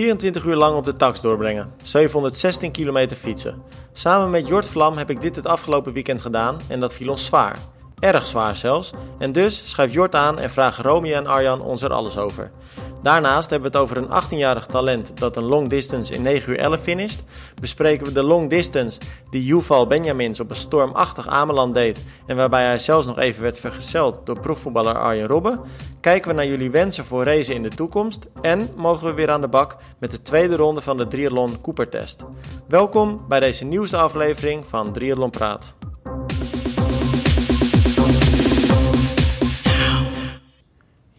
24 uur lang op de tax doorbrengen, 716 kilometer fietsen. Samen met Jort Vlam heb ik dit het afgelopen weekend gedaan en dat viel ons zwaar. Erg zwaar zelfs. En dus schuift Jort aan en vragen Romeo en Arjan ons er alles over. Daarnaast hebben we het over een 18-jarig talent dat een long distance in 9 uur 11 finisht. Bespreken we de long distance die Yuval Benjamins op een stormachtig Ameland deed en waarbij hij zelfs nog even werd vergezeld door profvoetballer Arjen Robben. Kijken we naar jullie wensen voor racen in de toekomst en mogen we weer aan de bak met de tweede ronde van de Triathlon Cooper Test. Welkom bij deze nieuwste aflevering van Triathlon Praat.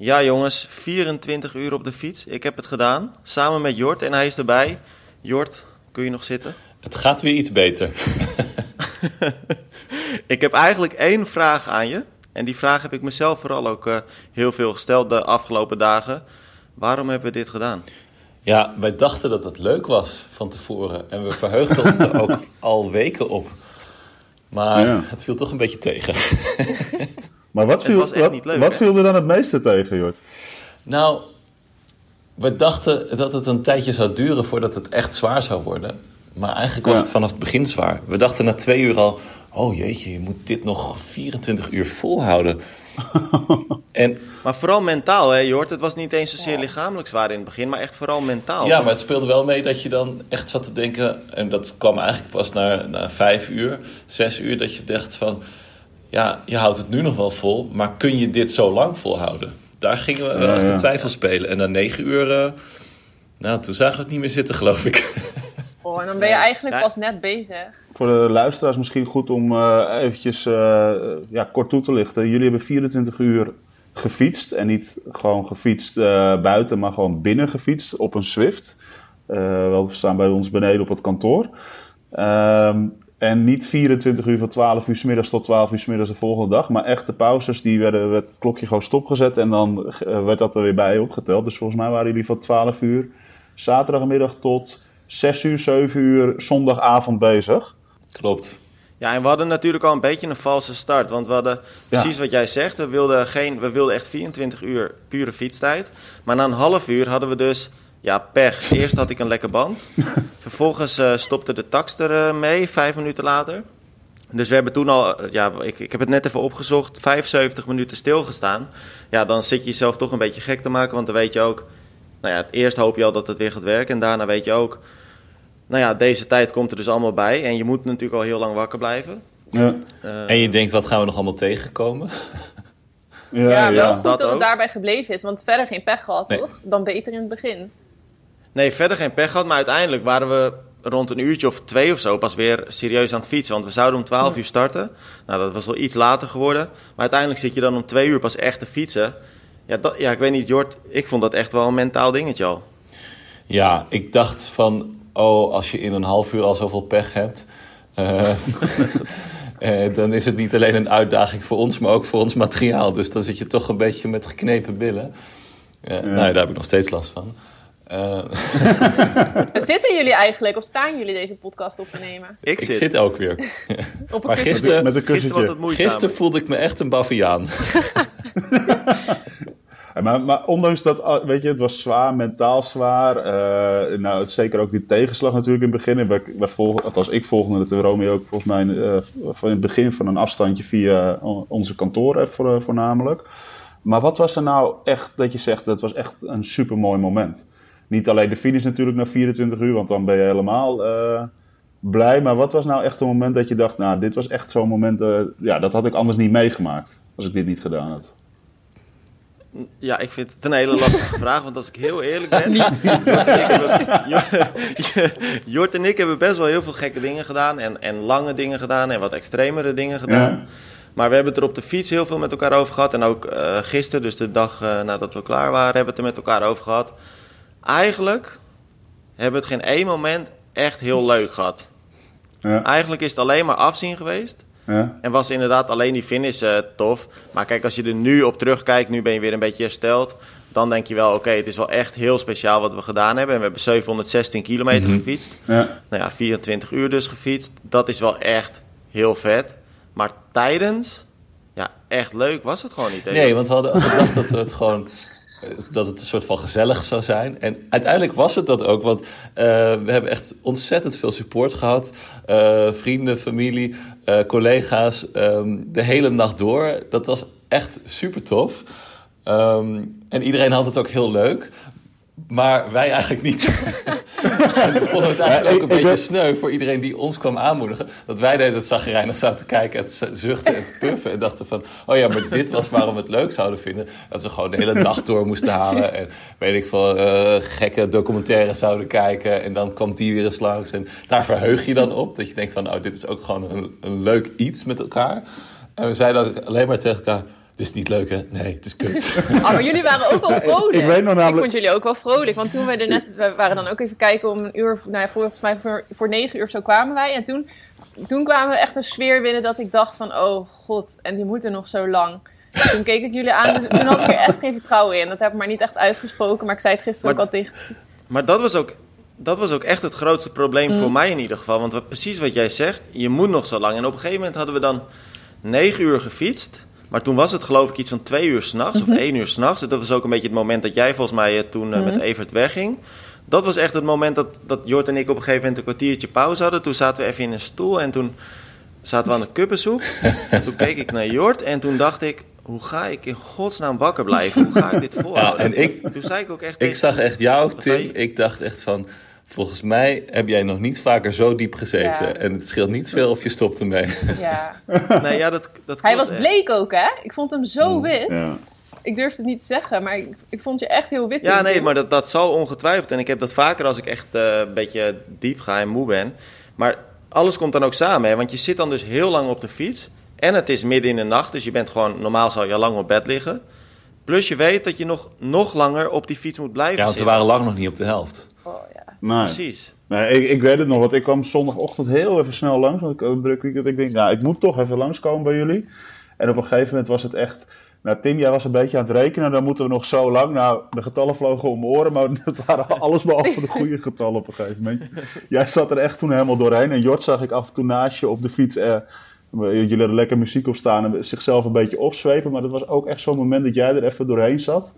Ja jongens, 24 uur op de fiets. Ik heb het gedaan, samen met Jort en hij is erbij. Jort, kun je nog zitten? Het gaat weer iets beter. ik heb eigenlijk één vraag aan je. En die vraag heb ik mezelf vooral ook uh, heel veel gesteld de afgelopen dagen. Waarom hebben we dit gedaan? Ja, wij dachten dat het leuk was van tevoren. En we verheugden ons er ook al weken op. Maar ja. het viel toch een beetje tegen. Maar wat viel, wat, leuk, wat viel er dan het meeste tegen, Jort? Nou, we dachten dat het een tijdje zou duren voordat het echt zwaar zou worden. Maar eigenlijk was het vanaf het begin zwaar. We dachten na twee uur al: oh jeetje, je moet dit nog 24 uur volhouden. en, maar vooral mentaal, hè, Jort? Het was niet eens zozeer lichamelijk zwaar in het begin, maar echt vooral mentaal. Ja, maar het speelde wel mee dat je dan echt zat te denken. En dat kwam eigenlijk pas na, na vijf uur, zes uur, dat je dacht van ja, je houdt het nu nog wel vol, maar kun je dit zo lang volhouden? Daar gingen we wel echt in twijfel spelen. En na negen uur, uh, nou, toen zagen we het niet meer zitten, geloof ik. Oh, en dan ben je eigenlijk pas net bezig. Voor de luisteraars misschien goed om uh, eventjes uh, ja, kort toe te lichten. Jullie hebben 24 uur gefietst. En niet gewoon gefietst buiten, maar gewoon binnen gefietst op een Swift. wel, we staan bij ons beneden op het kantoor. Ehm, en niet 24 uur van 12 uur s middags tot 12 uur s middags de volgende dag. Maar echt de pauzes, die werden, werd het klokje gewoon stopgezet. En dan uh, werd dat er weer bij opgeteld. Dus volgens mij waren jullie van 12 uur zaterdagmiddag tot 6 uur, 7 uur zondagavond bezig. Klopt. Ja, en we hadden natuurlijk al een beetje een valse start. Want we hadden precies wat jij zegt. We wilden, geen, we wilden echt 24 uur pure fietstijd. Maar na een half uur hadden we dus ja, pech. Eerst had ik een lekke band. Vervolgens uh, stopte de tax er uh, mee, vijf minuten later. Dus we hebben toen al, ja, ik, ik heb het net even opgezocht, 75 minuten stilgestaan. Ja, dan zit je jezelf toch een beetje gek te maken, want dan weet je ook... Nou ja, het eerst hoop je al dat het weer gaat werken en daarna weet je ook... Nou ja, deze tijd komt er dus allemaal bij en je moet natuurlijk al heel lang wakker blijven. Ja. Uh, en je denkt, wat gaan we nog allemaal tegenkomen? Ja, ja, wel goed dat, dat het daarbij gebleven is, want verder geen pech gehad, toch? Dan beter in het begin. Nee, verder geen pech gehad. Maar uiteindelijk waren we rond een uurtje of twee of zo pas weer serieus aan het fietsen. Want we zouden om 12 uur starten. Nou, dat was wel iets later geworden. Maar uiteindelijk zit je dan om twee uur pas echt te fietsen. Ja, dat, ja ik weet niet, Jort. Ik vond dat echt wel een mentaal dingetje al. Ja, ik dacht van... Oh, als je in een half uur al zoveel pech hebt... Uh, uh, dan is het niet alleen een uitdaging voor ons, maar ook voor ons materiaal. Dus dan zit je toch een beetje met geknepen billen. Uh, ja. Nou ja, daar heb ik nog steeds last van. Uh. Zitten jullie eigenlijk of staan jullie deze podcast op te nemen? Ik, ik zit. ook weer. op een maar gisteren, met een gisteren was het moeizaam. Gisteren voelde ik me echt een baviaan. maar, maar, ondanks dat, weet je, het was zwaar, mentaal zwaar. Uh, nou, zeker ook die tegenslag natuurlijk in het begin. Wij, wij volgen, althans, ik volgde het Romeo ook volgens mij uh, van in het begin van een afstandje via onze kantoor voor, voornamelijk. Maar wat was er nou echt dat je zegt, dat was echt een supermooi moment? Niet alleen de finish natuurlijk na 24 uur, want dan ben je helemaal uh, blij. Maar wat was nou echt een moment dat je dacht, nou, dit was echt zo'n moment, uh, ja, dat had ik anders niet meegemaakt als ik dit niet gedaan had? Ja, ik vind het een hele lastige vraag, want als ik heel eerlijk ben... Jort en ik hebben best wel heel veel gekke dingen gedaan en, en lange dingen gedaan en wat extremere dingen gedaan. Ja. Maar we hebben het er op de fiets heel veel met elkaar over gehad. En ook uh, gisteren, dus de dag uh, nadat we klaar waren, hebben we het er met elkaar over gehad eigenlijk hebben we het geen één moment echt heel leuk gehad. Ja. Eigenlijk is het alleen maar afzien geweest. Ja. En was inderdaad alleen die finish uh, tof. Maar kijk, als je er nu op terugkijkt, nu ben je weer een beetje hersteld. Dan denk je wel, oké, het is wel echt heel speciaal wat we gedaan hebben. En we hebben 716 kilometer mm -hmm. gefietst. Ja. Nou ja, 24 uur dus gefietst. Dat is wel echt heel vet. Maar tijdens, ja, echt leuk was het gewoon niet. Nee, want we hadden gedacht dat we het gewoon dat het een soort van gezellig zou zijn. En uiteindelijk was het dat ook, want we hebben echt ontzettend veel support gehad. vrienden, familie, collega's, ehm, de hele nacht door. Dat was echt super tof. Ehm, en iedereen had het ook heel leuk. Maar wij eigenlijk niet. we vonden het eigenlijk ook een beetje sneu voor iedereen die ons kwam aanmoedigen. Dat wij deden het zagrijnig zaten te kijken en te zuchten en te puffen. En dachten van, oh ja, maar dit was waarom we het leuk zouden vinden. Dat we gewoon de hele nacht door moesten halen. En weet ik veel, uh, gekke documentaires zouden kijken. En dan kwam die weer eens langs. En daar verheug je dan op. Dat je denkt van, oh, dit is ook gewoon een, een leuk iets met elkaar. En we zeiden alleen maar tegen elkaar het is niet leuk, hè? Nee, het is kut. Oh, maar jullie waren ook wel vrolijk. ik, weet nog namelijk... ik vond jullie ook wel vrolijk. Want toen we er net... We waren dan ook even kijken om een uur... Nou ja, volgens mij voor, voor negen uur zo kwamen wij. En toen, toen kwamen we echt een sfeer binnen dat ik dacht van... Oh god, en die moeten nog zo lang. toen keek ik jullie aan. Toen had ik er echt geen vertrouwen in. Dat heb ik maar niet echt uitgesproken. Maar ik zei het gisteren ook al dicht. Maar dat was ook dat was ook echt het grootste probleem voor mm. mij in ieder geval. Want wat, precies wat jij zegt, je moet nog zo lang. En op een gegeven moment hadden we dan negen uur gefietst. Maar toen was het geloof ik iets van twee uur s'nachts mm of één uur s'nachts. Dat was ook een beetje het moment dat jij volgens mij eh, toen eh, met mhm. Evert wegging. Dat was echt het moment dat, dat Jort en ik op een gegeven moment een kwartiertje pauze hadden. Toen zaten we even in een stoel en toen zaten we aan de kuppensoep. en toen keek ik naar Jort en toen dacht ik... Hoe ga ik in godsnaam wakker blijven? Hoe ga ik dit volhouden? Ja, en ik, toen zei ik ook echt... Ik zag echt jou, Tim. Ik dacht echt van... Volgens mij heb jij nog niet vaker zo diep gezeten. En het scheelt niet veel of je stopt ermee. Ja. nee, ja, dat, dat Hij was bleek ook, hè? Ik vond hem zo mm, wit. Ja. Ik durf het niet te zeggen, maar ik, ik vond je echt heel wit. Ja, nee, maar dat, dat zal ongetwijfeld. En ik heb dat vaker als ik echt uh, een beetje diep ga en moe ben. Maar alles komt dan ook samen, hè? Want je zit dan dus heel lang op de fiets. En het is midden in de nacht, dus je bent gewoon... Normaal zou je lang op bed liggen. Plus je weet dat je nog, nog langer op die fiets moet blijven Ja, want we waren lang nog niet op de helft. Nee. Precies. Nee, ik, ik weet het nog, want ik kwam zondagochtend heel even snel langs. Want ik druk weekend. Ik denk, nou, ik moet toch even langskomen bij jullie. En op een gegeven moment was het echt. Nou, Tim, jij was een beetje aan het rekenen. Dan moeten we nog zo lang. Nou, de getallen vlogen om mijn oren. Maar het waren alles behalve de goede getallen op een gegeven moment. Jij zat er echt toen helemaal doorheen. En Jort zag ik af en toe naast je op de fiets. Eh, jullie hadden lekker muziek op staan en zichzelf een beetje opzwepen. Maar dat was ook echt zo'n moment dat jij er even doorheen zat.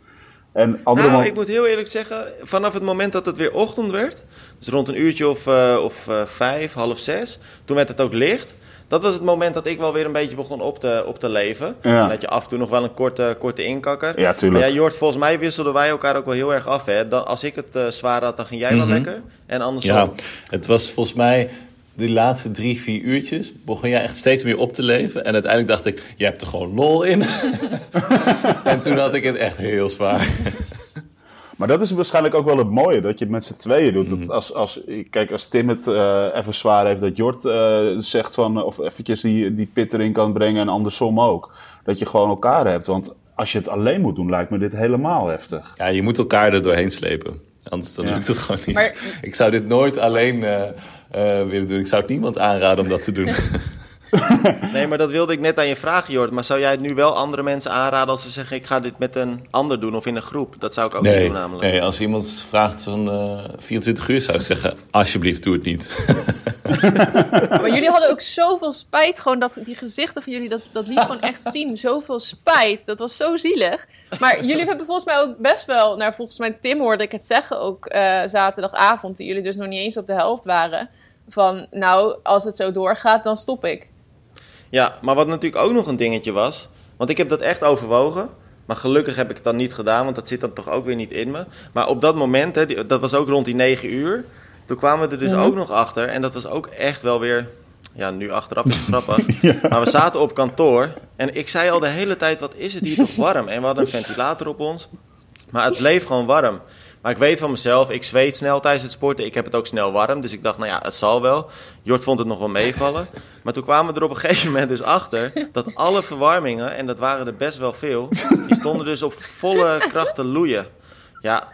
En andere nou, ik moet heel eerlijk zeggen, vanaf het moment dat het weer ochtend werd, dus rond een uurtje of, uh, of uh, vijf, half zes, toen werd het ook licht. Dat was het moment dat ik wel weer een beetje begon op te, op te leven. En dat je af en toe nog wel een korte, korte inkakker. Ja, tuurlijk. Maar ja, Jort, volgens mij wisselden wij elkaar ook wel heel erg af. Hè? Dan, als ik het uh, zwaar had, dan ging jij wel mhm. lekker. En andersom. Ja, het was volgens mij die laatste drie, vier uurtjes begon jij echt steeds meer op te leven. En uiteindelijk dacht ik, je hebt er gewoon lol in. en toen had ik het echt heel zwaar. Maar dat is waarschijnlijk ook wel het mooie, dat je het met z'n tweeën doet. Dat als, als, kijk, als Tim het uh, even zwaar heeft, dat Jort uh, zegt van, of eventjes die, die pit erin kan brengen en andersom ook. Dat je gewoon elkaar hebt. Want als je het alleen moet doen, lijkt me dit helemaal heftig. Ja, je moet elkaar er doorheen slepen. Anders dan lukt het gewoon niet. Ik zou dit nooit alleen uh, willen doen. Ik zou het niemand aanraden om dat te doen. nee, maar dat wilde ik net aan je vragen, Jord. Maar zou jij het nu wel andere mensen aanraden als ze zeggen: ik ga dit met een ander doen of in een groep? Dat zou ik ook niet doen, namelijk. Nee, als iemand vraagt van uh, eh, 24 uur, zou ik zeggen: alsjeblieft, doe het niet. maar jullie hadden ook zoveel spijt, gewoon dat die gezichten van jullie, dat, dat liet gewoon echt zien. Zoveel spijt. Dat was zo zielig. Maar jullie hebben volgens mij ook best wel, nou, volgens mij Tim hoorde ik het zeggen ook uh, zaterdagavond, die jullie dus nog niet eens op de helft waren. Van nou, als het zo doorgaat, dan stop ik. Ja, maar wat natuurlijk ook nog een dingetje was. Want ik heb dat echt overwogen. Maar gelukkig heb ik het dan niet gedaan, want dat zit dan toch ook weer niet in me. Maar op dat moment, hè, dat was ook rond die 9 uur. Toen kwamen we er dus mhm. ook nog achter. En dat was ook echt wel weer. Ja, nu achteraf is het grappig. Maar we zaten op kantoor. En ik zei al de hele tijd: wat is het hier toch warm? En we hadden een ventilator op ons. Maar het bleef gewoon warm. Maar ik weet van mezelf, ik zweet snel tijdens het sporten. Ik heb het ook snel warm. Dus ik dacht, nou ja, het zal wel. Jort vond het nog wel meevallen. Maar toen kwamen we er op een gegeven moment dus achter dat alle verwarmingen, en dat waren er best wel veel, die stonden dus op volle kracht te loeien. Ja,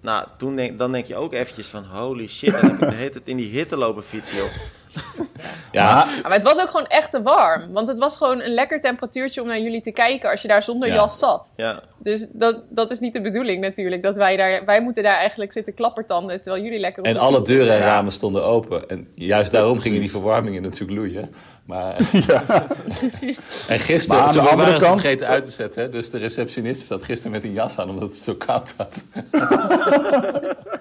nou, toen denk, dan denk je ook eventjes van, holy shit, dan heb ik in die hitte lopen fietsen, joh. Ja. Maar het was ook gewoon echt te warm. Want het was gewoon een lekker temperatuurtje om naar jullie te kijken als je daar zonder jas zat. Ja. Dus dat, dat is niet de bedoeling natuurlijk. Dat wij daar, wij moeten daar eigenlijk zitten klappertanden terwijl jullie lekker op En alle deuren en ramen stonden open. En juist daarom gingen die verwarmingen natuurlijk loeien. Maar, ja. en gisteren, maar ze waren kant... vergeten uit te zetten. Hè? Dus de receptionist zat gisteren met een jas aan omdat het zo koud had.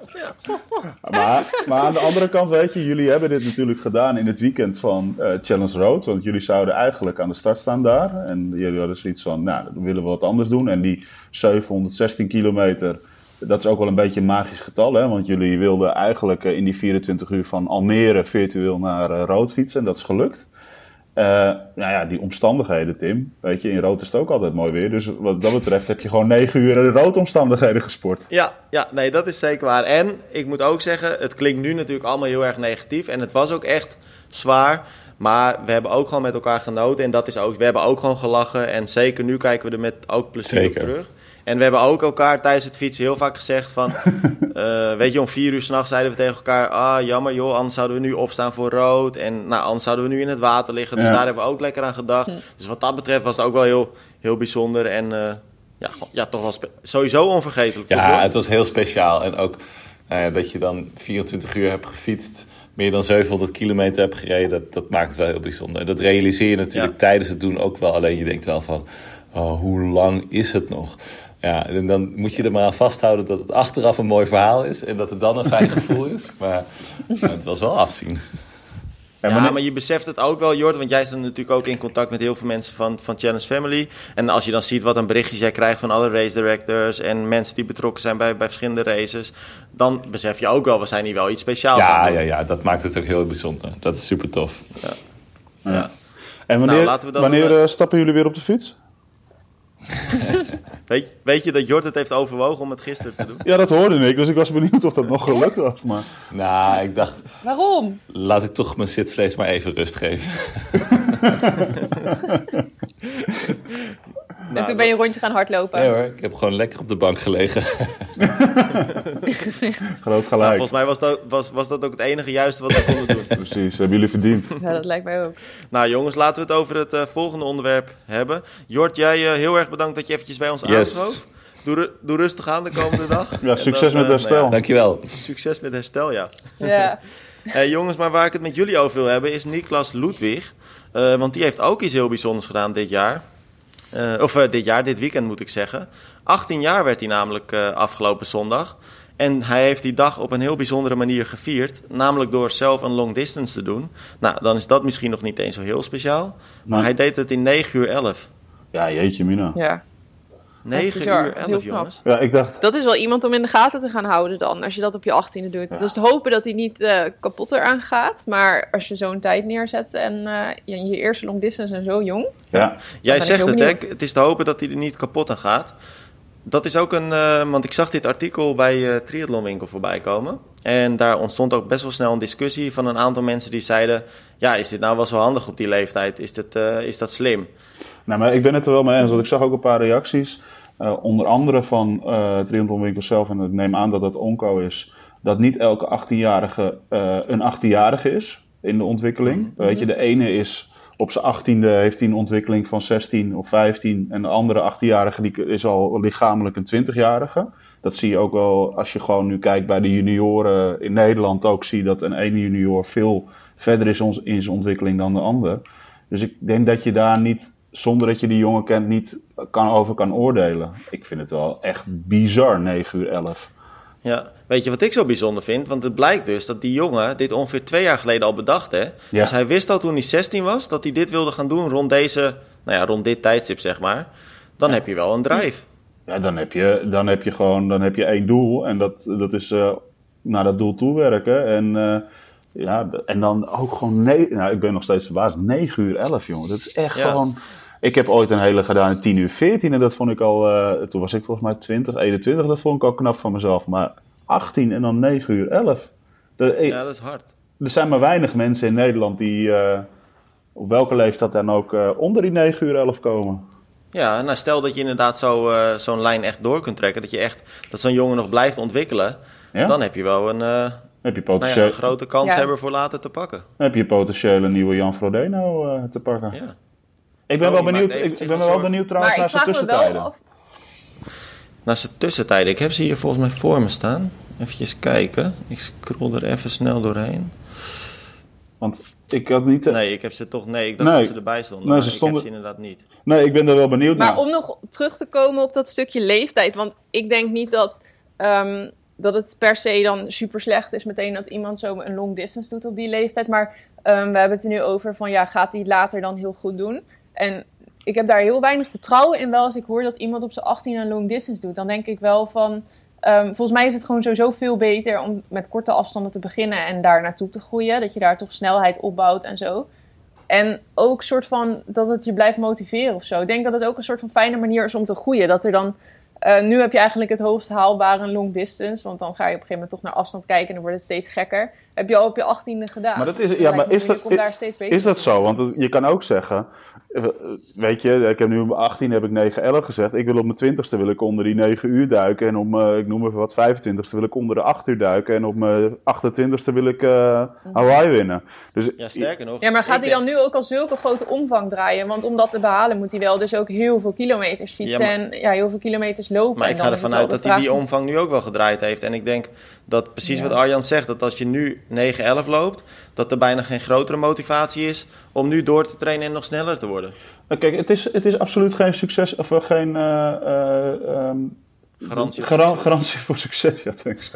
maar, maar aan de andere kant, weet je, jullie hebben dit natuurlijk gedaan in het weekend van uh, Challenge Road. Want jullie zouden eigenlijk aan de start staan daar. En jullie hadden zoiets van, nou, dan willen we wat anders doen. En die 716 kilometer, dat is ook wel een beetje een magisch getal. Hè? Want jullie wilden eigenlijk eh, in die 24 uur van Almere virtueel naar uh, Rood fietsen. En dat is gelukt. Uh, nou ja, die omstandigheden, Tim. Weet je, in rood is het ook altijd mooi weer. Dus wat dat betreft heb je gewoon negen uur in roodomstandigheden gesport. Ja, ja, nee, dat is zeker waar. En ik moet ook zeggen, het klinkt nu natuurlijk allemaal heel erg negatief. En het was ook echt zwaar. Maar we hebben ook gewoon met elkaar genoten. En dat is ook, we hebben ook gewoon gelachen. En zeker nu kijken we er met ook plezier op terug. En we hebben ook elkaar tijdens het fietsen heel vaak gezegd van... uh, weet je, om vier uur s'nachts zeiden we tegen elkaar... Ah, jammer joh, anders zouden we nu opstaan voor rood. En nou, anders zouden we nu in het water liggen. Dus daar hebben we ook lekker aan gedacht. Hm. Dus wat dat betreft was het ook wel heel, heel bijzonder. En uh, ja, ja, toch wel sowieso onvergetelijk. Ja, het was heel speciaal. En ook uh, dat je dan 24 uur hebt gefietst meer dan 700 kilometer hebt gereden, dat, dat maakt het wel heel bijzonder. En dat realiseer je natuurlijk tijdens het doen ook wel. Alleen je denkt wel van, oh, hoe lang is het nog? Ja, en dan moet je er maar aan vasthouden dat het achteraf een mooi verhaal is en dat het dan een fijn gevoel is. Maar, het was wel afzien. Ja, maar, je beseft het ook wel, Jord, want jij staat natuurlijk ook in contact met heel veel mensen van, van Challenge Family. En als je dan ziet wat een berichtjes jij krijgt van alle race directors en mensen die betrokken zijn bij, bij verschillende races, dan besef je ook wel, we zijn hier wel iets speciaals ja, aan Ja, ja, dat maakt het ook heel bijzonder. Dat is super tof. Ja. ja. En wanneer, nou, wanneer eh, stappen jullie weer op de fiets? weet, weet je dat Jort het heeft overwogen om het gisteren te doen? Ja, dat hoorde ik. Dus ik was benieuwd of dat nog gelukt was. Maar... Nou, ik dacht... Waarom? Laat ik toch mijn zitvlees maar even rust geven. en toen ben je een rondje gaan hardlopen. Nee hoor, ik heb gewoon lekker op de bank gelegen. Groot gelijk. Nou, volgens mij was dat, was, was dat ook het enige juiste wat we konden doen. Precies, hebben jullie verdiend. Ja, dat lijkt mij ook. Nou jongens, laten we het over het uh, volgende onderwerp hebben. Jort, jij uh, heel erg bedankt dat je eventjes bij ons yes. aanschoof. Doe, doe, rustig aan de komende dag. Ja, succes dan, met uh, herstel. Nou ja, Dankjewel. Succes met herstel, ja. Ja. hey, jongens, maar waar ik het met jullie over wil hebben is Niklas Ludwig. want die heeft ook iets heel bijzonders gedaan dit jaar. Uh, of uh, dit jaar, dit weekend moet ik zeggen. 18 jaar werd hij namelijk uh, afgelopen zondag. En hij heeft die dag op een heel bijzondere manier gevierd. Namelijk door zelf een long distance te doen. Nou, dan is dat misschien nog niet eens zo heel speciaal. Maar hij deed het in 9 uur 11. Ja, jeetje mina. Ja. 9 uur 11, jongens. Ja, ik dacht... Dat is wel iemand om in de gaten te gaan houden dan, als je dat op je 18e doet. Ja. Dus te hopen dat hij niet uh, kapot eraan gaat. Maar als je zo'n tijd neerzet en uh, je, je eerste long distance en zo jong. Ja, jij zegt het, hè? Het is te hopen dat hij er niet kapot aan gaat. Dat is ook een, uh, want ik zag dit artikel bij uh, Triathlonwinkel voorbij komen. En daar ontstond ook best wel snel een discussie van een aantal mensen die zeiden: Ja, is dit nou wel zo handig op die leeftijd? Is, dit, uh, is dat slim? Nou, maar ik ben het er wel mee eens, want ik zag ook een paar reacties. Uh, onder andere van uh, Triathlonwinkel zelf, en ik neem aan dat dat Onco is, dat niet elke 18-jarige uh, een 18-jarige is in de ontwikkeling. Mm -hmm. Weet je, de ene is op zijn 18e heeft hij een ontwikkeling van 16 of 15 en de andere 18-jarige is al lichamelijk een 20-jarige. Dat zie je ook wel als je gewoon nu kijkt bij de junioren in Nederland ook, zie je dat een ene junior veel verder is in zijn ontwikkeling dan de ander. Dus ik denk dat je daar niet zonder dat je die jongen kent, niet kan, over kan oordelen. Ik vind het wel echt bizar, 9 uur 11. Ja, weet je wat ik zo bijzonder vind? Want het blijkt dus dat die jongen dit ongeveer twee jaar geleden al bedacht, hè? Ja. Dus hij wist al toen hij 16 was dat hij dit wilde gaan doen rond deze, nou ja, rond dit tijdstip, zeg maar. Dan ja. heb je wel een drive. Ja, dan heb je, dan heb je gewoon, dan heb je één doel en dat, dat is uh, naar dat doel toewerken. En uh, ja, en dan ook gewoon, nee, nou, ik ben nog steeds verbaasd, 9 uur 11, jongen. Dat is echt ja. gewoon ik heb ooit een hele gedaan in 10 uur 14 en dat vond ik al, uh, toen was ik volgens mij 20, 21, dat vond ik al knap van mezelf. Maar 18 en dan 9 uur 11. De, ja, dat is hard. Er zijn maar weinig mensen in Nederland die uh, op welke leeftijd dan ook uh, onder die 9 uur 11 komen. Ja, nou stel dat je inderdaad zo, uh, zo'n lijn echt door kunt trekken. Dat je echt, dat zo'n jongen nog blijft ontwikkelen. Ja? Dan heb je wel een, Heb je potentieel... Nou ja, een grote kans hebben voor later te pakken. heb je potentiële nieuwe Jan Frodeno uh, te pakken. Ja. Ik ben, oh, wel benieuwd, ik, ben wel benieuwd trouwens naar zijn tussentijden. Naar zijn tussentijden. Ik heb ze hier volgens mij voor me staan. Even kijken. Ik scroll er even snel doorheen. Want ik had niet... Nee, ik heb ze toch... Nee, ik dacht dat ze erbij stonden. Nee, ze stonden... Ik heb ze inderdaad niet. Nee, ik ben er wel benieuwd maar naar. Maar om nog terug te komen op dat stukje leeftijd. Want ik denk niet dat... Um, dat het per se dan super slecht is meteen dat iemand zo een long distance doet op die leeftijd. Maar um, we hebben het er nu over van ja, gaat hij later dan heel goed doen? En ik heb daar heel weinig vertrouwen in wel als ik hoor dat iemand op zijn 18 een long distance doet. Dan denk ik wel van Ehm, volgens mij is het gewoon sowieso veel beter om met korte afstanden te beginnen en daar naartoe te groeien. Dat je daar toch snelheid opbouwt en zo. En ook soort van dat het je blijft motiveren of zo. Ik denk dat het ook een soort van fijne manier is om te groeien. Dat er dan uh, nu heb je eigenlijk het hoogst haalbare long distance. Want dan ga je op een gegeven moment toch naar afstand kijken en dan wordt het steeds gekker. Heb je al op je achttiende gedaan. Maar, dat is, ja, maar is, dat, is, is dat zo? Want je kan ook zeggen, eh, weet je, ik heb nu op mijn 18 heb ik 9-11 gezegd. Ik wil op mijn 20ste wil ik onder die 9 uur duiken. En op mijn, ik noem even wat, 25ste wil ik onder de 8 uur duiken. En op mijn 28ste wil ik uh, Hawaii winnen. Dus, ja, sterker nog. Ja, maar gaat hij dan nu ook al zulke grote omvang draaien? Want om dat te behalen moet hij wel dus ook heel veel kilometers fietsen. en ja, heel veel kilometers lopen. Maar ik ga ervan uit dat hij die omvang nu ook wel gedraaid heeft. En ik denk dat precies wat Arjan zegt, dat als je nu 9-11 loopt, dat er bijna geen grotere motivatie is om nu door te trainen en nog sneller te worden. Nou, kijk, het is, het is absoluut geen succes, of eh, geen... Uh, Garantie, voor succes. garantie voor succes, ja, thanks.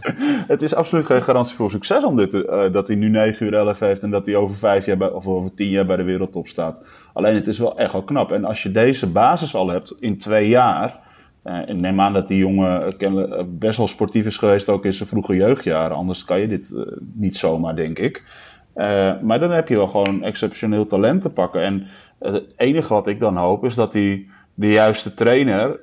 het is absoluut geen garantie voor succes om dit, uh, dat hij nu 9 uur 11 heeft en dat hij over 5 jaar bij, of over 10 jaar bij de wereldtop staat. Alleen het is wel echt wel knap. En als je deze basis al hebt in twee jaar, uh, neem aan dat die jongen uh, best wel sportief is geweest, ook in zijn vroege jeugdjaren. Anders kan je dit niet zomaar, denk ik. maar dan heb je wel gewoon exceptioneel talent te pakken. En het enige wat ik dan hoop is dat hij de juiste trainer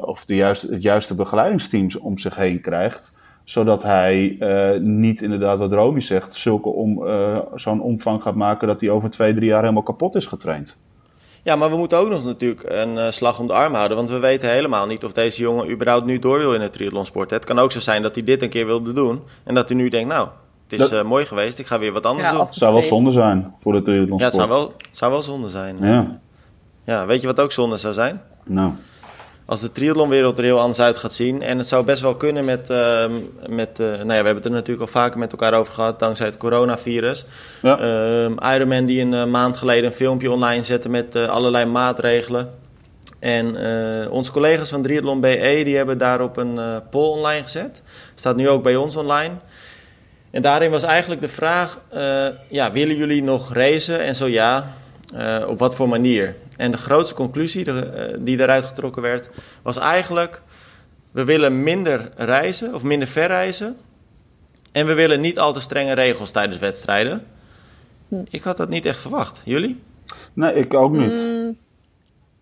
of de juiste, het juiste begeleidingsteam om zich heen krijgt. Zodat hij niet inderdaad, wat Romy zegt, zulke om, zo'n omvang gaat maken dat hij over twee, drie jaar helemaal kapot is getraind. Ja, maar we moeten ook nog natuurlijk een uh, slag om de arm houden. Want we weten helemaal niet of deze jongen überhaupt nu door wil in het triathlonsport. Het kan ook zo zijn dat hij dit een keer wilde doen. En dat hij nu denkt, nou, het is uh, mooi geweest, ik ga weer wat anders doen. Het zou wel zonde zijn voor de triathlonsport. Ja, het zou wel, zou wel zonde zijn. Ja. ja, weet je wat ook zonde zou zijn? Nou als de triathlonwereld er heel anders uit gaat zien. En het zou best wel kunnen met, uh, met uh, nou ja, we hebben het er natuurlijk al vaker met elkaar over gehad, dankzij het coronavirus. Ja. Uh, Ironman die een eh, maand geleden een filmpje online zette met uh, allerlei maatregelen. En onze collega's van Triathlon BE die hebben daarop een poll online gezet. Staat nu ook bij ons online. En daarin was eigenlijk de vraag, ja, willen jullie nog racen? En zo ja, op wat voor manier? En de grootste conclusie eh, die daaruit getrokken werd, was eigenlijk: we willen minder reizen of minder verreizen. En we willen niet al te strenge regels tijdens wedstrijden. Hm. Ik had dat niet echt verwacht. Jullie? Nee, ik ook niet. Mm.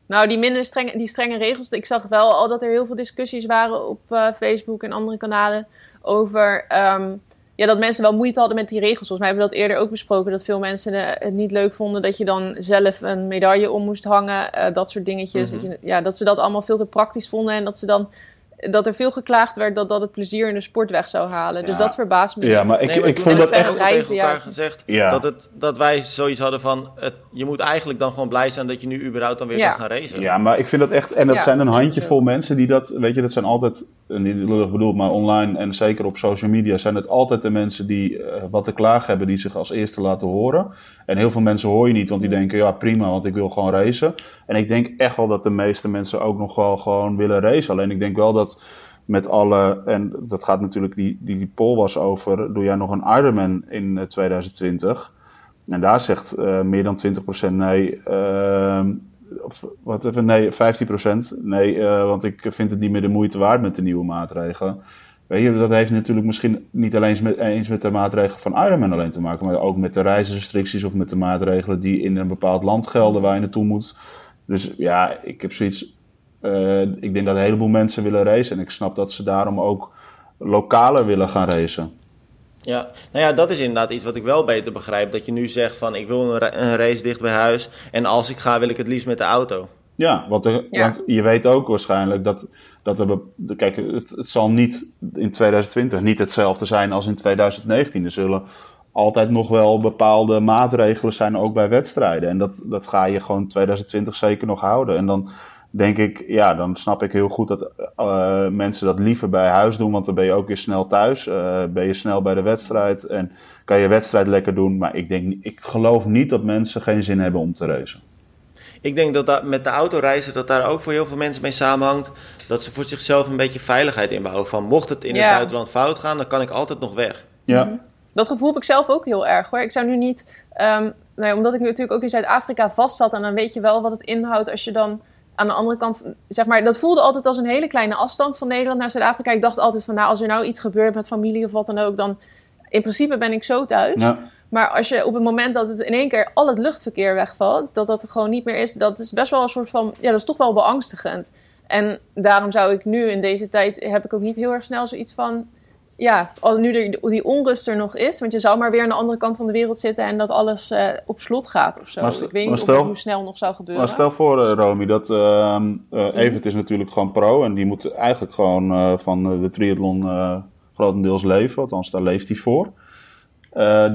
nou, die minder strenge, die strenge regels. Ik zag wel al dat er heel veel discussies waren op uh, Facebook en andere kanalen over ehm, ja, dat mensen wel moeite hadden met die regels. Volgens mij hebben we dat eerder ook besproken. Dat veel mensen het niet leuk vonden dat je dan zelf een medaille om moest hangen. Uh, dat soort dingetjes. Mhm. dat, je, ja, dat ze dat allemaal veel te praktisch vonden. En dat ze dan dat er veel geklaagd werd dat dat het plezier in de sport weg zou halen. Dus dat verbaast me. Ja, maar ik, nee, ik vond dat echt reizen, tegen elkaar gezegd dat, het, dat wij zoiets hadden van het, je moet eigenlijk dan gewoon blij zijn dat je nu überhaupt dan weer kan gaan racen. Ja, maar ik vind dat echt en dat zijn een handjevol mensen die dat, weet je, dat zijn altijd niet lullig bedoeld, maar online en zeker op social media zijn het altijd de mensen die uh, wat te klagen hebben, die zich als eerste laten horen. En heel veel mensen hoor je niet, want die denken ja prima, want ik wil gewoon racen. En ik denk echt wel dat de meeste mensen ook nog wel gewoon willen racen. Alleen ik denk wel dat met alle, en dat gaat natuurlijk, die, die, poll was over, doe jij nog een Ironman in 2020? Eh, en daar zegt uh, meer dan 20% nee. Uh, of wat even, nee, 15% nee, uh, want ik vind het niet meer de moeite waard met de nieuwe maatregelen. Weet je, dat heeft natuurlijk misschien niet alleen eens met de maatregelen van Ironman alleen te maken, maar ook met de reisrestricties of met de maatregelen die in een bepaald land gelden waar je naartoe moet. Dus ja, ik heb zoiets. Uh, ik denk dat een heleboel mensen willen racen. En ik snap dat ze daarom ook lokaler willen gaan racen. Ja, nou ja, dat is inderdaad iets wat ik wel beter begrijp. Dat je nu zegt van ik wil een, een race dicht bij huis. En als ik ga, wil ik het liefst met de auto. Ja, want, want je weet ook waarschijnlijk dat, dat er. Kijk, het, het zal niet in 2020 niet hetzelfde zijn als in 2019. Er zullen altijd nog wel bepaalde maatregelen zijn, ook bij wedstrijden. En dat, dat ga je gewoon 2020 zeker nog houden. En dan denk ik, ja, dan snap ik heel goed dat uh, mensen dat liever bij huis doen, want dan ben je ook weer snel thuis. Uh, ben je snel bij de wedstrijd en kan je wedstrijd lekker doen. Maar ik, denk, ik geloof niet dat mensen geen zin hebben om te racen. Ik denk dat, dat met de autoreizen dat daar ook voor heel veel mensen mee samenhangt. Dat ze voor zichzelf een beetje veiligheid inbouwen. Van mocht het in het buitenland fout gaan, dan kan ik altijd nog weg. Ja. Mhm. Dat gevoel heb ik zelf ook heel erg hoor. Ik zou nu niet, um, nou omdat ik nu natuurlijk ook in Zuid-Afrika vast zat. En dan weet je wel wat het inhoudt als je dan aan de andere kant, zeg maar, dat voelde altijd als een hele kleine afstand van Nederland naar Zuid-Afrika. Ik dacht altijd van, nou, als er nou iets gebeurt met familie of wat dan ook, dan in principe ben ik zo thuis. Ja. Maar als je op het moment dat het in één keer al het luchtverkeer wegvalt, dat dat gewoon niet meer is, dat is best wel een soort van, ja, dat is toch wel beangstigend. En daarom zou ik nu in deze tijd, heb ik ook niet heel erg snel zoiets van, ja, nu die onrust er nog is, want je zou maar weer aan de andere kant van de wereld zitten en dat alles uh, op slot gaat of zo. ik weet niet stel, of hoe snel nog zou gebeuren. Maar stel voor, uh, Romy, dat uh, Evert is natuurlijk gewoon pro en die moet eigenlijk gewoon van de triathlon grotendeels leven, althans daar leeft hij voor.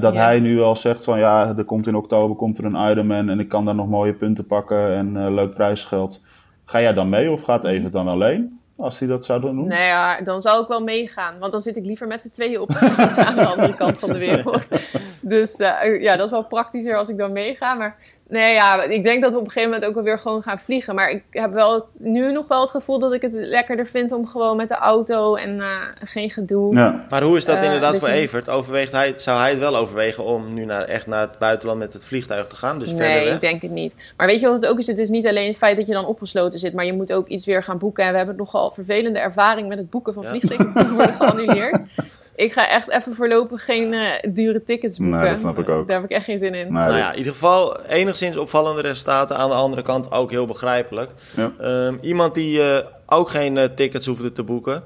dat hij nu al zegt van ja, er komt in oktober komt er een Ironman en ik kan daar nog mooie punten pakken en leuk prijsgeld. Ga jij dan mee of gaat Evert dan alleen? Als hij dat zou doen? Nee, ja, dan zou ik wel meegaan. Want dan zit ik liever met z'n tweeën op de straat aan de andere kant van de wereld. Dus uh, ja, dat is wel praktischer als ik dan meega. Maar Nee, ja, ik denk dat we op een gegeven moment ook wel weer gewoon gaan vliegen. Maar ik heb wel nu nog wel het gevoel dat ik het lekkerder vind om gewoon met de auto en uh, geen gedoe. Ja. Maar hoe is dat uh, inderdaad voor Evert? Overweegt hij, zou hij het wel overwegen om nu naar, echt naar het buitenland met het vliegtuig te gaan? Dus nee, verder weg? ik denk het niet. Maar weet je wat het ook is? Het is niet alleen het feit dat je dan opgesloten zit, maar je moet ook iets weer gaan boeken. En we hebben nogal vervelende ervaring met het boeken van vliegtickets die worden geannuleerd. Ik ga echt even voorlopig geen uh, dure tickets boeken. Nee, dat snap ik ook. Daar heb ik echt geen zin in. nou ja, in ieder geval enigszins opvallende resultaten. Aan de andere kant ook heel begrijpelijk. Ja. Um, iemand die uh, ook geen uh, tickets hoefde te boeken,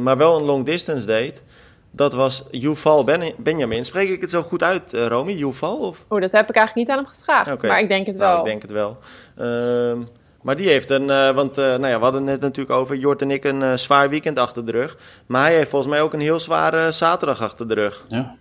maar wel een long distance deed. Dat was Yuval ben Benjamin. Spreek ik het zo goed uit, Romy? Yuval? Of? Oh, dat heb ik eigenlijk niet aan hem gevraagd. Okay. Maar ik denk het wel. Nou, ik denk het wel. Um, maar die heeft een, uh, want uh, nou ja, we hadden het net natuurlijk over Jort en ik een uh, zwaar weekend achter de rug. Maar hij heeft volgens mij ook een heel zware zaterdag achter de rug. Ja.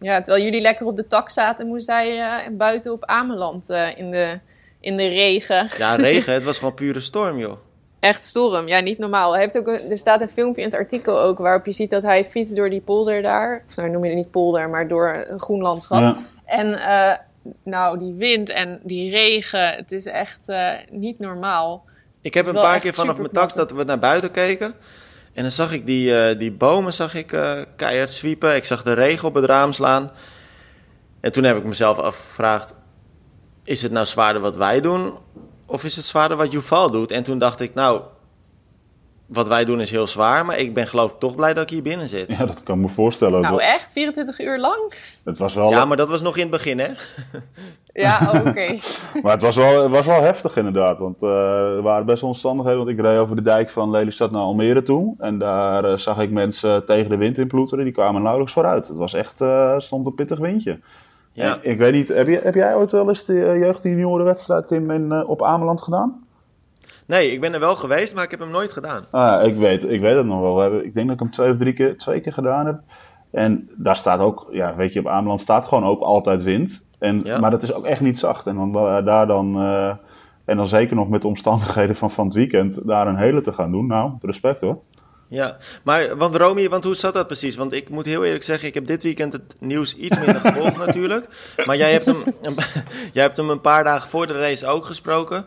ja, terwijl jullie lekker op de tak zaten, moest hij buiten op Ameland in, de, in de regen. Ja, regen, het was gewoon pure storm, joh. Echt storm, ja, niet normaal. Hij heeft ook er staat een filmpje in het artikel ook waarop je ziet dat hij fietst door die polder daar. Of nou noem je het niet polder, maar door een groen landschap. Ja. En nou, die wind en die regen, het is echt uh, niet normaal. Ik heb een paar keer vanaf mijn tax dat we naar buiten keken. En dan zag ik die, uh, die bomen zag ik, uh, keihard zwiepen. Ik zag de regen op het raam slaan. En toen heb ik mezelf afgevraagd... is het nou zwaarder wat wij doen... of is het zwaarder wat Juval doet? En toen dacht ik, nou, wat wij doen is heel zwaar, maar ik ben geloof ik toch blij dat ik hier binnen zit. Ja, dat kan ik me voorstellen. Nou echt? 24 uur lang? Het was wel... Ja, maar dat was nog in het begin, hè? ja, oh, oké. maar het was wel, het was wel heftig inderdaad, want uh, er waren best wel omstandigheden. Want ik reed over de dijk van Lelystad naar Almere toe. En daar uh, zag ik mensen tegen de wind in ploeteren. Die kwamen nauwelijks vooruit. Het was echt, uh, stond een pittig windje. Ja. En ik weet niet, heb, je, heb jij ooit wel eens de jeugd- en juniorenwedstrijd, Tim, in, op Ameland gedaan? Nee, ik ben er wel geweest, maar ik heb hem nooit gedaan. Ah, ik weet, ik weet het nog wel. Ik denk dat ik hem twee of drie keer, twee keer gedaan heb. En daar staat ook, ja, weet je, op Ameland staat gewoon ook altijd wind. En, ja. Maar dat is ook echt niet zacht. En dan uh, daar dan, uh, en dan zeker nog met de omstandigheden van, van het weekend, daar een hele te gaan doen. Nou, respect hoor. Ja, maar want Romy, want hoe zat dat precies? Want ik moet heel eerlijk zeggen, ik heb dit weekend het nieuws iets minder gevolgd natuurlijk. Maar jij hebt, hem, jij hebt hem een paar dagen voor de race ook gesproken.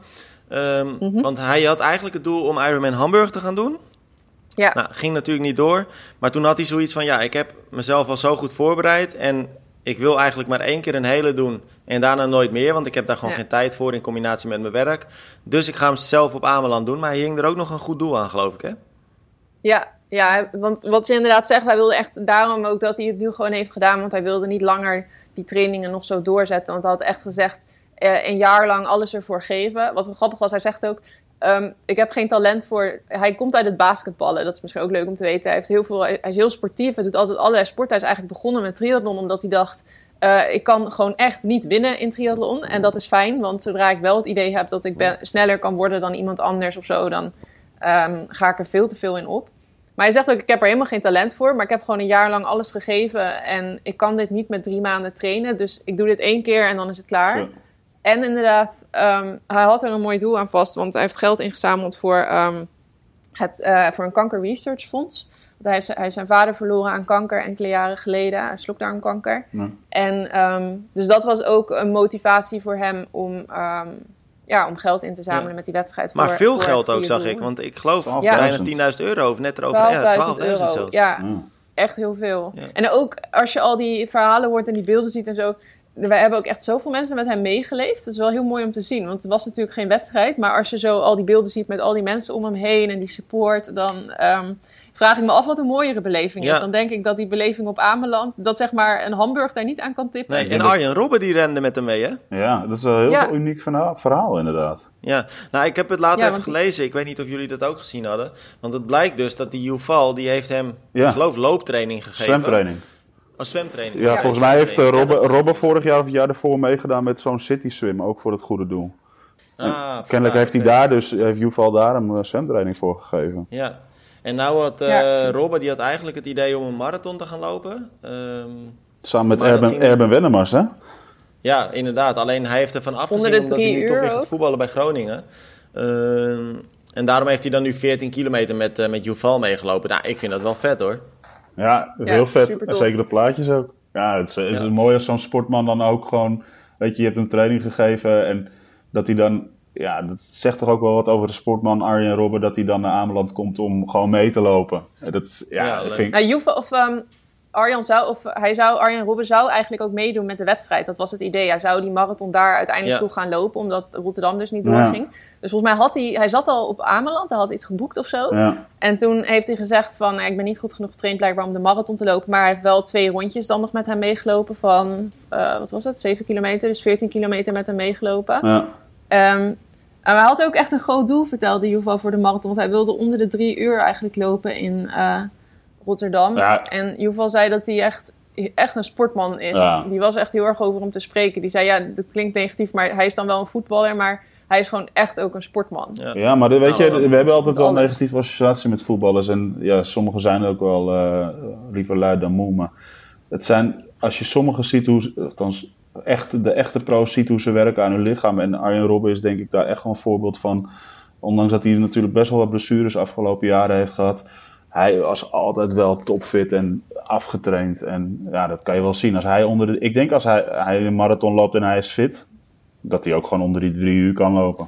Um, mm -hmm. Want hij had eigenlijk het doel om Ironman Hamburg te gaan doen. Ja. Nou, ging natuurlijk niet door. Maar toen had hij zoiets van: ja, ik heb mezelf al zo goed voorbereid. En ik wil eigenlijk maar één keer een hele doen. En daarna nooit meer. Want ik heb daar gewoon ja. geen tijd voor in combinatie met mijn werk. Dus ik ga hem zelf op Ameland doen. Maar hij hing er ook nog een goed doel aan, geloof ik, hè? Ja, ja, want wat je inderdaad zegt, hij wilde echt daarom ook dat hij het nu gewoon heeft gedaan. Want hij wilde niet langer die trainingen nog zo doorzetten. Want hij had echt gezegd: uh, een jaar lang alles ervoor geven. Wat grappig was, hij zegt ook... Um, ik heb geen talent voor... Hij komt uit het basketballen. Dat is misschien ook leuk om te weten. Hij, heeft heel veel, hij is heel sportief. Hij doet altijd allerlei sporten. Hij is eigenlijk begonnen met triathlon omdat hij dacht... uh, ik kan gewoon echt niet winnen in triathlon. En dat is fijn, want zodra ik wel het idee heb dat ik sneller kan worden dan iemand anders of zo, dan um, ga ik er veel te veel in op. Maar hij zegt ook, ik heb er helemaal geen talent voor, maar ik heb gewoon een jaar lang alles gegeven en ik kan dit niet met drie maanden trainen. Dus ik doe dit één keer en dan is het klaar. En inderdaad, um, hij had er een mooi doel aan vast, want hij heeft geld ingezameld voor, um, het, uh, voor een kanker research fonds. Hij heeft, hij zijn vader verloren aan kanker enkele jaren geleden, slokdarmkanker. Ja. En um, dus dat was ook een motivatie voor hem om, um, ja, om geld in te zamelen ja. met die wedstrijd. Maar veel geld ook, zag ik. Want ik geloof ja. bijna 10.000 euro of net erover. 12.000 ja, 12 euro. Zelfs. Ja, echt heel veel. En ook als je al die verhalen hoort en die beelden ziet en zo wij hebben ook echt zoveel mensen met hem meegeleefd. Dat is wel heel mooi om te zien. Want het was natuurlijk geen wedstrijd. Maar als je zo al die beelden ziet met al die mensen om hem heen en die support, dan um, vraag ik me af wat een mooiere beleving is. Dan denk ik dat die beleving op Ameland, dat zeg maar een Hamburg daar niet aan kan tippen. Nee, en Arjen Robben die rende met hem mee, hè? Ja, dat is een heel uniek verhaal, inderdaad. Ja, nou ik heb het later even gelezen. Ik weet niet of jullie dat ook gezien hadden. Want het blijkt dus dat die Juval, die heeft hem, ik geloof, looptraining gegeven. Zwemtraining. Een zwemtraining. Ja, volgens mij heeft uh, vorig jaar of het jaar ervoor meegedaan met zo'n city swim, ook voor het goede doel. Ah, kennelijk heeft hij daar dus, heeft Juval daar een uh, zwemtraining voor gegeven. Ja, en nou had uh, ja. Robben, die had eigenlijk het idee om een marathon te gaan lopen. Um, Samen met Erben. Erben Wennemars, hè? Ja, inderdaad. Alleen hij heeft ervan afgezien omdat hij nu toch weer gaat voetballen bij Groningen. Um, en daarom heeft hij dan nu 14 kilometer met, uh, met Juval meegelopen. Nou, ik vind dat wel vet hoor. Ja, heel ja, vet. Zeker de plaatjes ook. Ja, het is, het is ja. mooi als zo'n sportman dan ook gewoon... Weet je, je hebt hem training gegeven en dat hij dan ja, dat zegt toch ook wel wat over de sportman Arjen Robben dat hij dan naar Ameland komt om gewoon mee te lopen. Dat, ja, ja vind ik... nou, Juve of um, Arjan zou, of hij zou, Arjen Robben zou eigenlijk ook meedoen met de wedstrijd. Dat was het idee. Hij zou die marathon daar uiteindelijk ja. toe gaan lopen, omdat Rotterdam dus niet doorging. Dus volgens mij had hij, hij zat al op Ameland, hij had iets geboekt of zo. En toen heeft hij gezegd van, ik ben niet goed genoeg getraind blijkbaar om de marathon te lopen. Maar hij heeft wel twee rondjes dan nog met hem meegelopen van, uh, wat was het, 7 kilometer. Dus 14 kilometer met hem meegelopen. Ja. Um, en hij had ook echt een groot doel, vertelde Juval voor de marathon. Want hij wilde onder de drie uur eigenlijk lopen in uh, Rotterdam. Ja. En Juval zei dat hij echt, echt een sportman is. Ja. Die was echt heel erg over om te spreken. Die zei, ja, dat klinkt negatief, maar hij is dan wel een voetballer. Maar hij is gewoon echt ook een sportman. Ja, ja maar weet je, we hebben altijd wel een negatieve associatie met voetballers. En ja, sommigen zijn ook wel uh, liever lui dan moe. Maar het zijn, als je sommigen ziet hoe, althans echt, de echte pro's ziet hoe ze werken aan hun lichaam. En Arjen Robben is denk ik daar echt wel een voorbeeld van. Ondanks dat hij natuurlijk best wel wat blessures afgelopen jaren heeft gehad. Hij was altijd wel topfit en afgetraind. En ja, dat kan je wel zien. Als hij onder de, ik denk als hij, hij een marathon loopt en hij is fit, dat hij ook gewoon onder die drie uur kan lopen.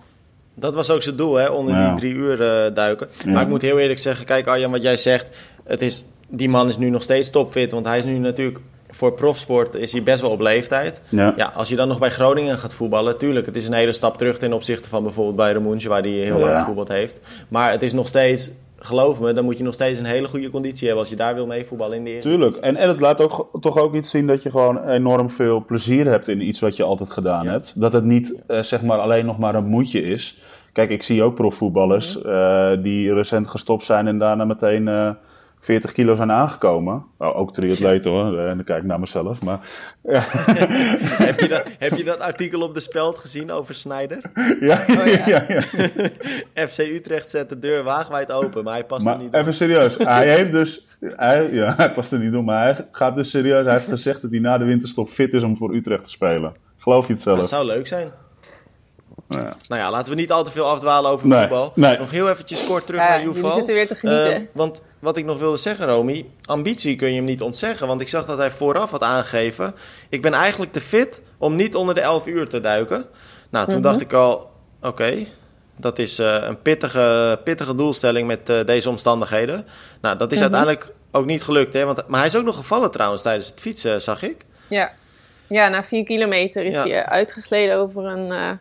Dat was ook zijn doel, hè? onder ja. die drie uur uh, duiken. Ja. Maar ik moet heel eerlijk zeggen, kijk Arjan, wat jij zegt. Het is, die man is nu nog steeds topfit, want hij is nu natuurlijk voor profsport is hij best wel op leeftijd. Ja. ja. als je dan nog bij Groningen gaat voetballen, tuurlijk, het is een hele stap terug ten opzichte van bijvoorbeeld bij Remoensje, waar hij heel lang gevoetbald heeft. Maar het is nog steeds, geloof me, dan moet je nog steeds een hele goede conditie hebben als je daar wil mee voetballen in de Eredivisie. Tuurlijk, en, en het laat ook, toch ook iets zien dat je gewoon enorm veel plezier hebt in iets wat je altijd gedaan hebt. Dat het niet uh, zeg maar alleen nog maar een moedje is. Kijk, ik zie ook profvoetballers uh, die recent gestopt zijn en daarna meteen... Uh, 40 kilo zijn aangekomen. Oh, ook triatleten hoor, en dan kijk ik naar mezelf. Maar, ja. heb, je dat, heb je dat artikel op de speld gezien over Snijder? Ja, oh, ja. ja, ja. FC Utrecht zet de deur waagwijd open, maar hij past er niet door. Even serieus, hij heeft dus... Hij, ja, hij past er niet door, maar hij gaat dus serieus... Hij heeft gezegd dat hij na de winterstop fit is om voor Utrecht te spelen. Geloof je het zelf? Dat zou leuk zijn. Ja. Nou ja, laten we niet al te veel afdwalen over nee, voetbal. Nee. Nog heel eventjes kort terug ja, naar Juval. zitten weer te genieten. Uh, want wat ik nog wilde zeggen, Romy, ambitie kun je hem niet ontzeggen. Want ik zag dat hij vooraf had aangegeven... ik ben eigenlijk te fit om niet onder de 11 uur te duiken. Nou, toen mm -hmm. dacht ik al, oké... Okay, dat is uh, een pittige, pittige doelstelling met uh, deze omstandigheden. Nou, dat is mm -hmm. uiteindelijk ook niet gelukt. Hè? Want, maar hij is ook nog gevallen trouwens tijdens het fietsen, zag ik. Ja, ja na vier kilometer is ja. hij uitgegleden over een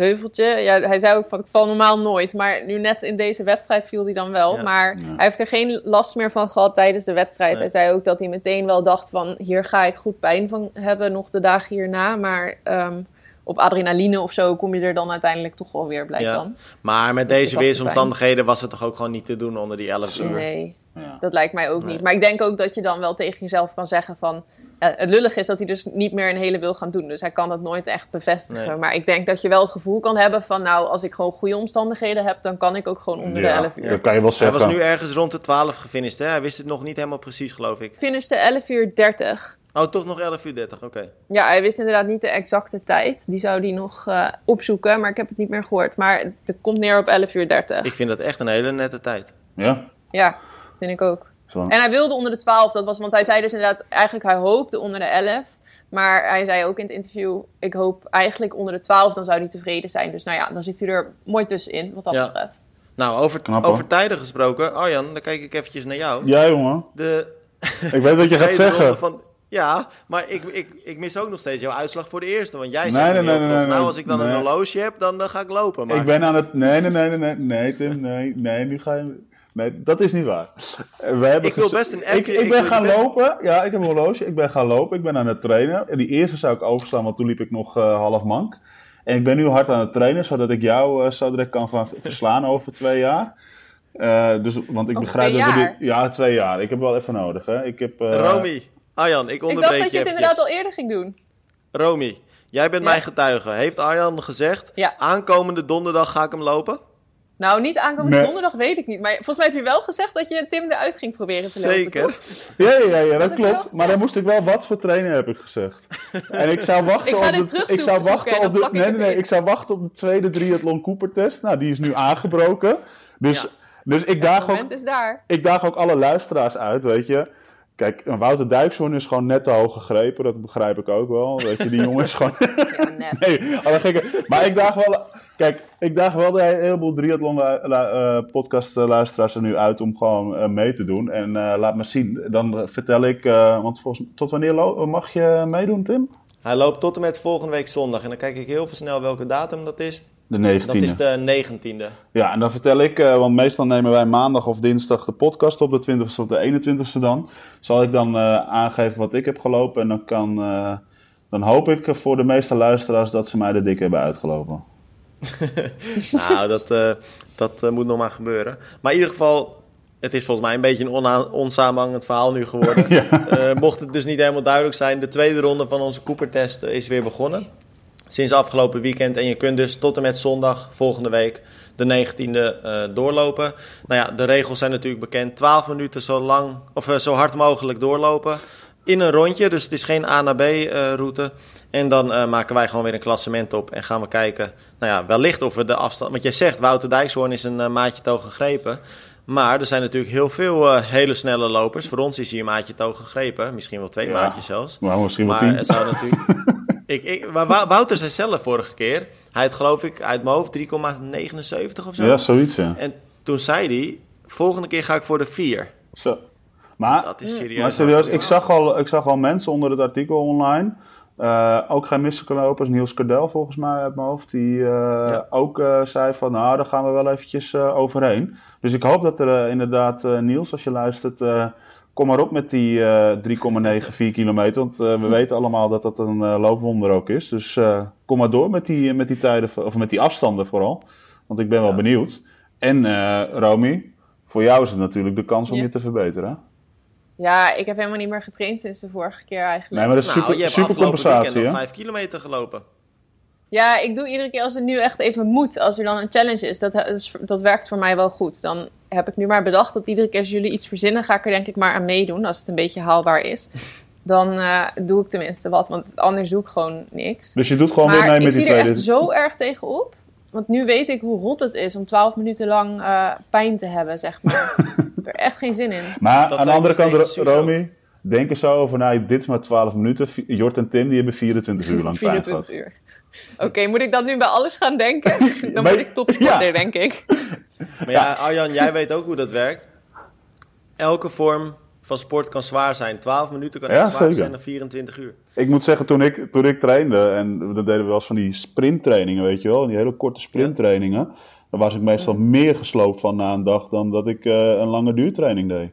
heuveltje. Ja, hij zei ook van ik val normaal nooit. Maar nu net in deze wedstrijd viel hij dan wel. Ja. Maar ja. hij heeft er geen last meer van gehad tijdens de wedstrijd. Nee. Hij zei ook dat hij meteen wel dacht van hier ga ik goed pijn van hebben nog de dagen hierna. Maar um, op adrenaline of zo kom je er dan uiteindelijk toch wel weer, blijkt ja. dan. Maar met deze weersomstandigheden was het toch ook gewoon niet te doen onder die 11 uur? Nee, dat lijkt mij ook nee. niet. Maar ik denk ook dat je dan wel tegen jezelf kan zeggen van het lullig is dat hij dus niet meer een hele wil gaan doen. Dus hij kan dat nooit echt bevestigen. Maar ik denk dat je wel het gevoel kan hebben van... nou, als ik gewoon goede omstandigheden heb... dan kan ik ook gewoon onder de 11 uur. Dat kan je wel zeggen. Hij was nu ergens rond de 12 gefinished, hè? Hij wist het nog niet helemaal precies, geloof ik. Finishte 11 uur 30. Oh, toch nog 11 uur 30, oké. Ja, hij wist inderdaad niet de exacte tijd. Die zou hij nog uh, opzoeken, maar ik heb het niet meer gehoord. Maar het komt neer op 11 uur 30. Ik vind dat echt een hele nette tijd. Ja? Ja, vind ik ook. En hij wilde onder de 12, dat was, want hij zei dus inderdaad, eigenlijk hij hoopte onder de 11. Maar hij zei ook in het interview, ik hoop eigenlijk onder de 12, dan zou hij tevreden zijn. Dus nou ja, dan zit hij er mooi tussenin, wat dat ja. betreft. Nou, over, over tijden gesproken, Arjan, dan kijk ik eventjes naar jou. Ja, jongen. De, ik weet wat je gaat zeggen. Van, ja, maar ik, ik, ik mis ook nog steeds jouw uitslag voor de eerste. Want jij zei nee, nee, nee, nee, nou, als ik dan een horloge heb, dan, dan ga ik lopen. Maar... Ik ben aan het... Nee, nee, nee, nee, nee, nee, Tim, nee, nee, nu ga je... Nee, dat is niet waar. We hebben ik wil best een appje. Ik, ik ben gaan lopen. Ja, ik heb een horloge. Ik ben gaan lopen. Ik ben aan het trainen. En die eerste zou ik overslaan, want toen liep ik nog uh, half mank. En ik ben nu hard aan het trainen, zodat ik jou uh, zo direct kan van verslaan over twee jaar. Uh, dus, want ik over begrijp dat we Ja, twee jaar. Ik heb wel even nodig. Hè. Ik heb, Romy, Arjan, ik onderbreek Ik dacht dat je het inderdaad al eerder ging doen. Romy, jij bent mijn getuige. Heeft Arjan gezegd, ja. aankomende donderdag ga ik hem lopen? Nou, niet aankomende nee. donderdag weet ik niet. Maar volgens mij heb je wel gezegd dat je Tim eruit ging proberen te lopen, Zeker. Ja, ja, ja, dat, dat klopt. Maar dan moest ik wel wat voor trainen, heb ik gezegd. En ik zou wachten ik op de, ik zou wachten op de, nee, nee, nee, ik zou wachten op de tweede triathlon Cooper test. Nou, die is nu aangebroken. Dus, ja. dus ik, daag ook, is daar. ik daag ook alle luisteraars uit, weet je. Kijk, Wouter Dijkshoorn is gewoon net te hoog gegrepen. Dat begrijp ik ook wel. Weet je, die jongen is gewoon... Ja, net. nee, alle gekke... Maar ik daag wel... Kijk, ik daag wel de heleboel triathlon uh, podcast luisteraars er nu uit om gewoon uh, mee te doen. En uh, laat me zien. Dan vertel ik... want volgens, tot wanneer mag je meedoen, Tim? Hij loopt tot en met volgende week zondag. En dan kijk ik heel veel snel welke datum dat is. De 19e. Dat is de 19e. Ja, en dan vertel ik, uh, want meestal nemen wij maandag of dinsdag de podcast op, de 20e of de 21e dan. Zal ik dan uh, aangeven wat ik heb gelopen en dan kan, uh, dan hoop ik voor de meeste luisteraars dat ze mij de dik hebben uitgelopen. nou, dat, dat moet nog maar gebeuren. Maar in ieder geval, het is volgens mij een beetje een onsamenhangend verhaal nu geworden. ja. mocht het dus niet helemaal duidelijk zijn, de tweede ronde van onze Cooper-test is weer begonnen sinds afgelopen weekend. En je kunt dus tot en met zondag volgende week de 19e uh, doorlopen. Nou ja, de regels zijn natuurlijk bekend. 12 minuten zo, lang, of, uh, zo hard mogelijk doorlopen in een rondje. Dus het is geen A naar B uh, route. En dan maken wij gewoon weer een klassement op en gaan we kijken, nou ja, wellicht of we de afstand... Want jij zegt, Wouter Dijkshoorn is een maatje toog gegrepen. Maar er zijn natuurlijk heel veel uh, hele snelle lopers. Voor ons is hier een maatje toog gegrepen. Misschien wel twee ja, maatjes zelfs. Maar misschien wel maar tien. het zou natuurlijk... Ik, ik, maar Wouter zei zelf vorige keer, hij had geloof ik uit mijn hoofd 3,79 of zo. Ja, zoiets ja. En toen zei hij, volgende keer ga ik voor de 4. Zo. Maar, dat is serieus. Maar serieus, ik zag, al, ik zag al mensen onder het artikel online, uh, ook geen misselknopers, Niels Cardel volgens mij uit mijn hoofd, die uh, ja. ook uh, zei van nou, daar gaan we wel eventjes overheen. Dus ik hoop dat er inderdaad, Niels, als je luistert kom maar op met die uh, 3,94 kilometer. Want uh, we weten allemaal dat dat een uh, loopwonder ook is. Dus kom maar door met die, met die tijden, of met die afstanden vooral. Want ik ben wel benieuwd. En Romy, voor jou is het natuurlijk de kans om ja. je te verbeteren. Ja, ik heb helemaal niet meer getraind sinds de vorige keer eigenlijk. Nee, maar dat is super, nou, je hebt super compensatie. nog 5 kilometer gelopen. Ja, ik doe iedere keer als het nu echt even moet, als er dan een challenge is, dat, dat, dat werkt voor mij wel goed. Dan heb ik nu maar bedacht dat iedere keer als jullie iets verzinnen, ga ik er denk ik maar aan meedoen, als het een beetje haalbaar is. Dan uh, doe ik tenminste wat, want anders doe ik gewoon niks. Dus je doet gewoon maar weer mee met die tweede... ik zie er echt zo erg tegenop. Want nu weet ik hoe rot het is om 12 minuten lang uh, pijn te hebben, zeg maar. ik heb er echt geen zin in. Maar dat aan de andere kant, Romy, denk er zo over na. Dit is maar 12 minuten. Jort en Tim die hebben 24 uur lang 24 pijn uur. Oké, okay, moet ik dat nu bij alles gaan denken? Dan ben ik topsporter, ja. denk ik. Maar ja, Arjan, jij weet ook hoe dat werkt. Elke vorm van sport kan zwaar zijn. 12 minuten kan echt zwaar zeker. zijn dan 24 uur. Ik moet zeggen, toen ik, toen ik trainde, en dat deden we wel eens van die sprinttrainingen, weet je wel, die hele korte sprinttrainingen. Ja. Daar was ik meestal meer gesloopt van na een dag dan dat ik uh, een lange duurtraining deed.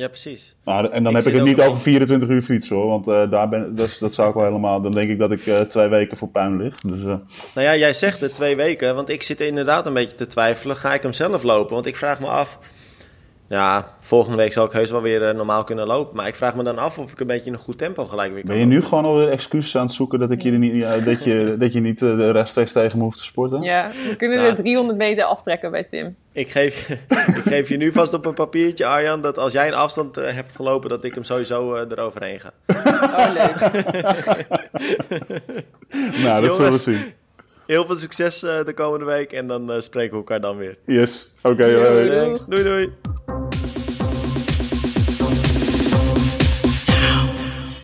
Ja, precies. Nou, en dan ik heb ik het niet over 24 uur fietsen hoor, want uh, daar ben, dat, dat zou ik wel helemaal, dan denk ik dat ik uh, twee weken voor puin lig. Dus, uh. Nou ja, jij zegt het twee weken, want ik zit inderdaad een beetje te twijfelen, ga ik hem zelf lopen? Want ik vraag me af, Ja, volgende week zal ik heus wel weer normaal kunnen lopen. Maar ik vraag me dan af of ik een beetje in een goed tempo gelijk weer kan Ben je nu gewoon alweer excuses aan het zoeken dat, ik je, niet, dat, je, dat je niet de rechtstreeks tegen me hoeft te sporten? Ja, we kunnen ja. de 300 meter aftrekken bij Tim. Ik geef, je, ik geef je nu vast op een papiertje, Arjan, dat als jij een afstand hebt gelopen, dat ik hem sowieso eroverheen ga. Oh, leuk. nou, dat zullen we zien. Heel veel succes de komende week en dan spreken we elkaar dan weer. Yes, oké. Okay, doei, doei. doei.